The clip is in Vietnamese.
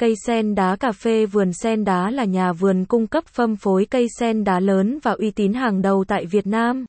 Cây sen đá cà phê Vườn sen đá là nhà vườn cung cấp phân phối cây sen đá lớn và uy tín hàng đầu tại Việt Nam.